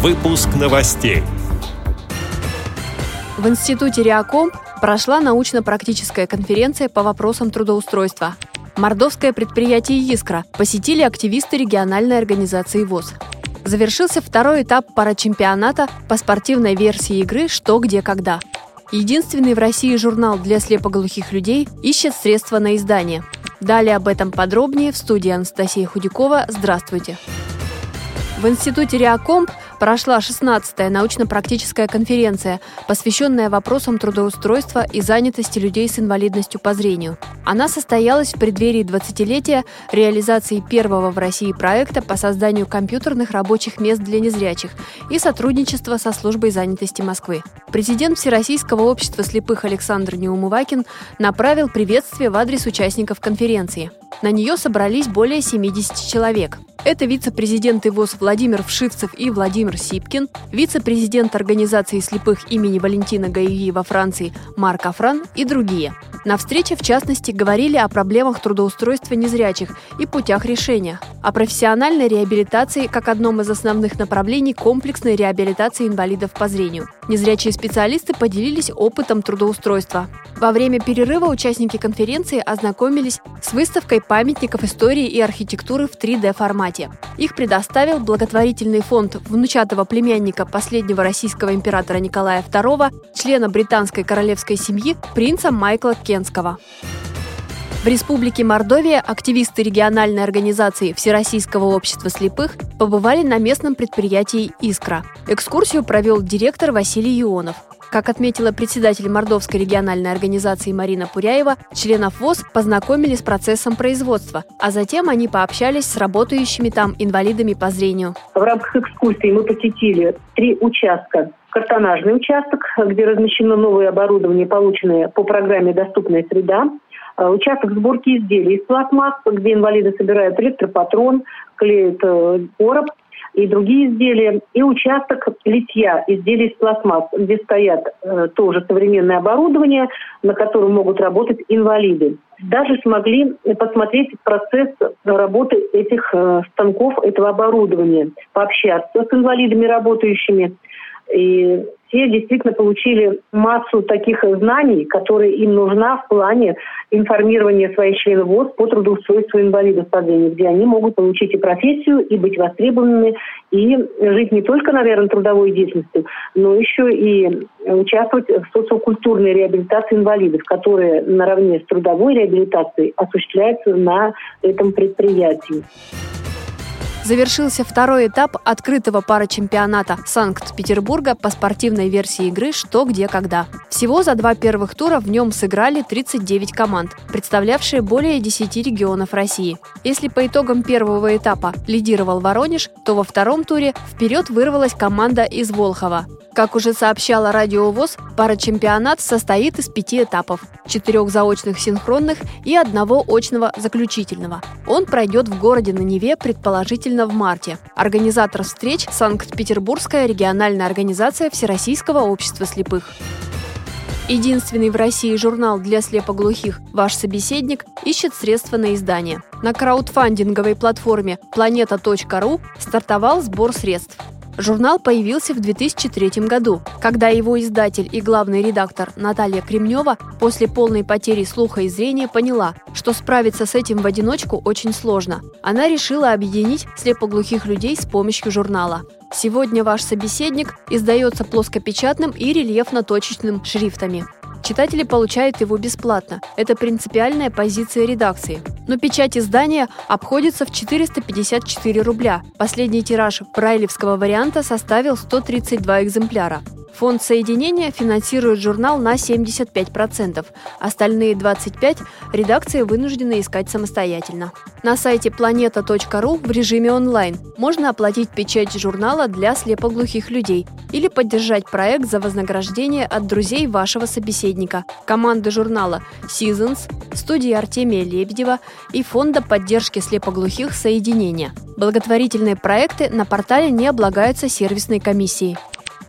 Выпуск новостей. В Институте Реакомп прошла научно-практическая конференция по вопросам трудоустройства. Мордовское предприятие «Искра» посетили активисты региональной организации ВОЗ. Завершился второй этап парачемпионата по спортивной версии игры «Что, где, когда». Единственный в России журнал для слепоглухих людей ищет средства на издание. Далее об этом подробнее в студии Анастасия Худякова. Здравствуйте! В Институте Реакомп прошла 16-я научно-практическая конференция, посвященная вопросам трудоустройства и занятости людей с инвалидностью по зрению. Она состоялась в преддверии 20-летия реализации первого в России проекта по созданию компьютерных рабочих мест для незрячих и сотрудничества со службой занятости Москвы. Президент Всероссийского общества слепых Александр Неумывакин направил приветствие в адрес участников конференции. На нее собрались более 70 человек. Это вице-президенты ВОЗ Владимир Вшивцев и Владимир Сипкин, вице-президент Организации слепых имени Валентина Гаиви во Франции Марк Афран и другие. На встрече, в частности, говорили о проблемах трудоустройства незрячих и путях решения, о профессиональной реабилитации как одном из основных направлений комплексной реабилитации инвалидов по зрению. Незрячие специалисты поделились опытом трудоустройства. Во время перерыва участники конференции ознакомились с выставкой памятников истории и архитектуры в 3D-формате. Их предоставил благотворительный фонд внучатого племянника последнего российского императора Николая II, члена британской королевской семьи, принца Майкла Кенского. В Республике Мордовия активисты региональной организации Всероссийского общества слепых побывали на местном предприятии «Искра». Экскурсию провел директор Василий Ионов. Как отметила председатель Мордовской региональной организации Марина Пуряева, членов ВОЗ познакомили с процессом производства, а затем они пообщались с работающими там инвалидами по зрению. В рамках экскурсии мы посетили три участка. Картонажный участок, где размещено новое оборудование, полученное по программе «Доступная среда», э, участок сборки изделий из пластмасс, где инвалиды собирают электропатрон, клеят э, короб, и другие изделия, и участок литья изделий из пластмасс, где стоят э, тоже современное оборудование, на котором могут работать инвалиды. Даже смогли посмотреть процесс работы этих э, станков, этого оборудования, пообщаться с инвалидами работающими. И все действительно получили массу таких знаний, которые им нужна в плане информирования своих членов ВОЗ по трудоустройству инвалидов по зрению, где они могут получить и профессию, и быть востребованными, и жить не только, наверное, трудовой деятельностью, но еще и участвовать в социокультурной реабилитации инвалидов, которая наравне с трудовой реабилитацией осуществляется на этом предприятии завершился второй этап открытого парачемпионата Санкт-Петербурга по спортивной версии игры «Что, где, когда». Всего за два первых тура в нем сыграли 39 команд, представлявшие более 10 регионов России. Если по итогам первого этапа лидировал Воронеж, то во втором туре вперед вырвалась команда из Волхова. Как уже сообщала Радио ВОЗ, парачемпионат состоит из пяти этапов – четырех заочных синхронных и одного очного заключительного. Он пройдет в городе на Неве, предположительно в марте. Организатор встреч – Санкт-Петербургская региональная организация Всероссийского общества слепых. Единственный в России журнал для слепоглухих «Ваш собеседник» ищет средства на издание. На краудфандинговой платформе planeta.ru стартовал сбор средств. Журнал появился в 2003 году, когда его издатель и главный редактор Наталья Кремнева после полной потери слуха и зрения поняла, что справиться с этим в одиночку очень сложно. Она решила объединить слепоглухих людей с помощью журнала. Сегодня ваш собеседник издается плоскопечатным и рельефно-точечным шрифтами. Читатели получают его бесплатно. Это принципиальная позиция редакции. Но печать издания обходится в 454 рубля. Последний тираж брайлевского варианта составил 132 экземпляра. Фонд соединения финансирует журнал на 75%. Остальные 25% редакция вынуждена искать самостоятельно. На сайте planeta.ru в режиме онлайн можно оплатить печать журнала для слепоглухих людей или поддержать проект за вознаграждение от друзей вашего собеседника, команды журнала Seasons, студии Артемия Лебедева и Фонда поддержки слепоглухих «Соединения». Благотворительные проекты на портале не облагаются сервисной комиссией.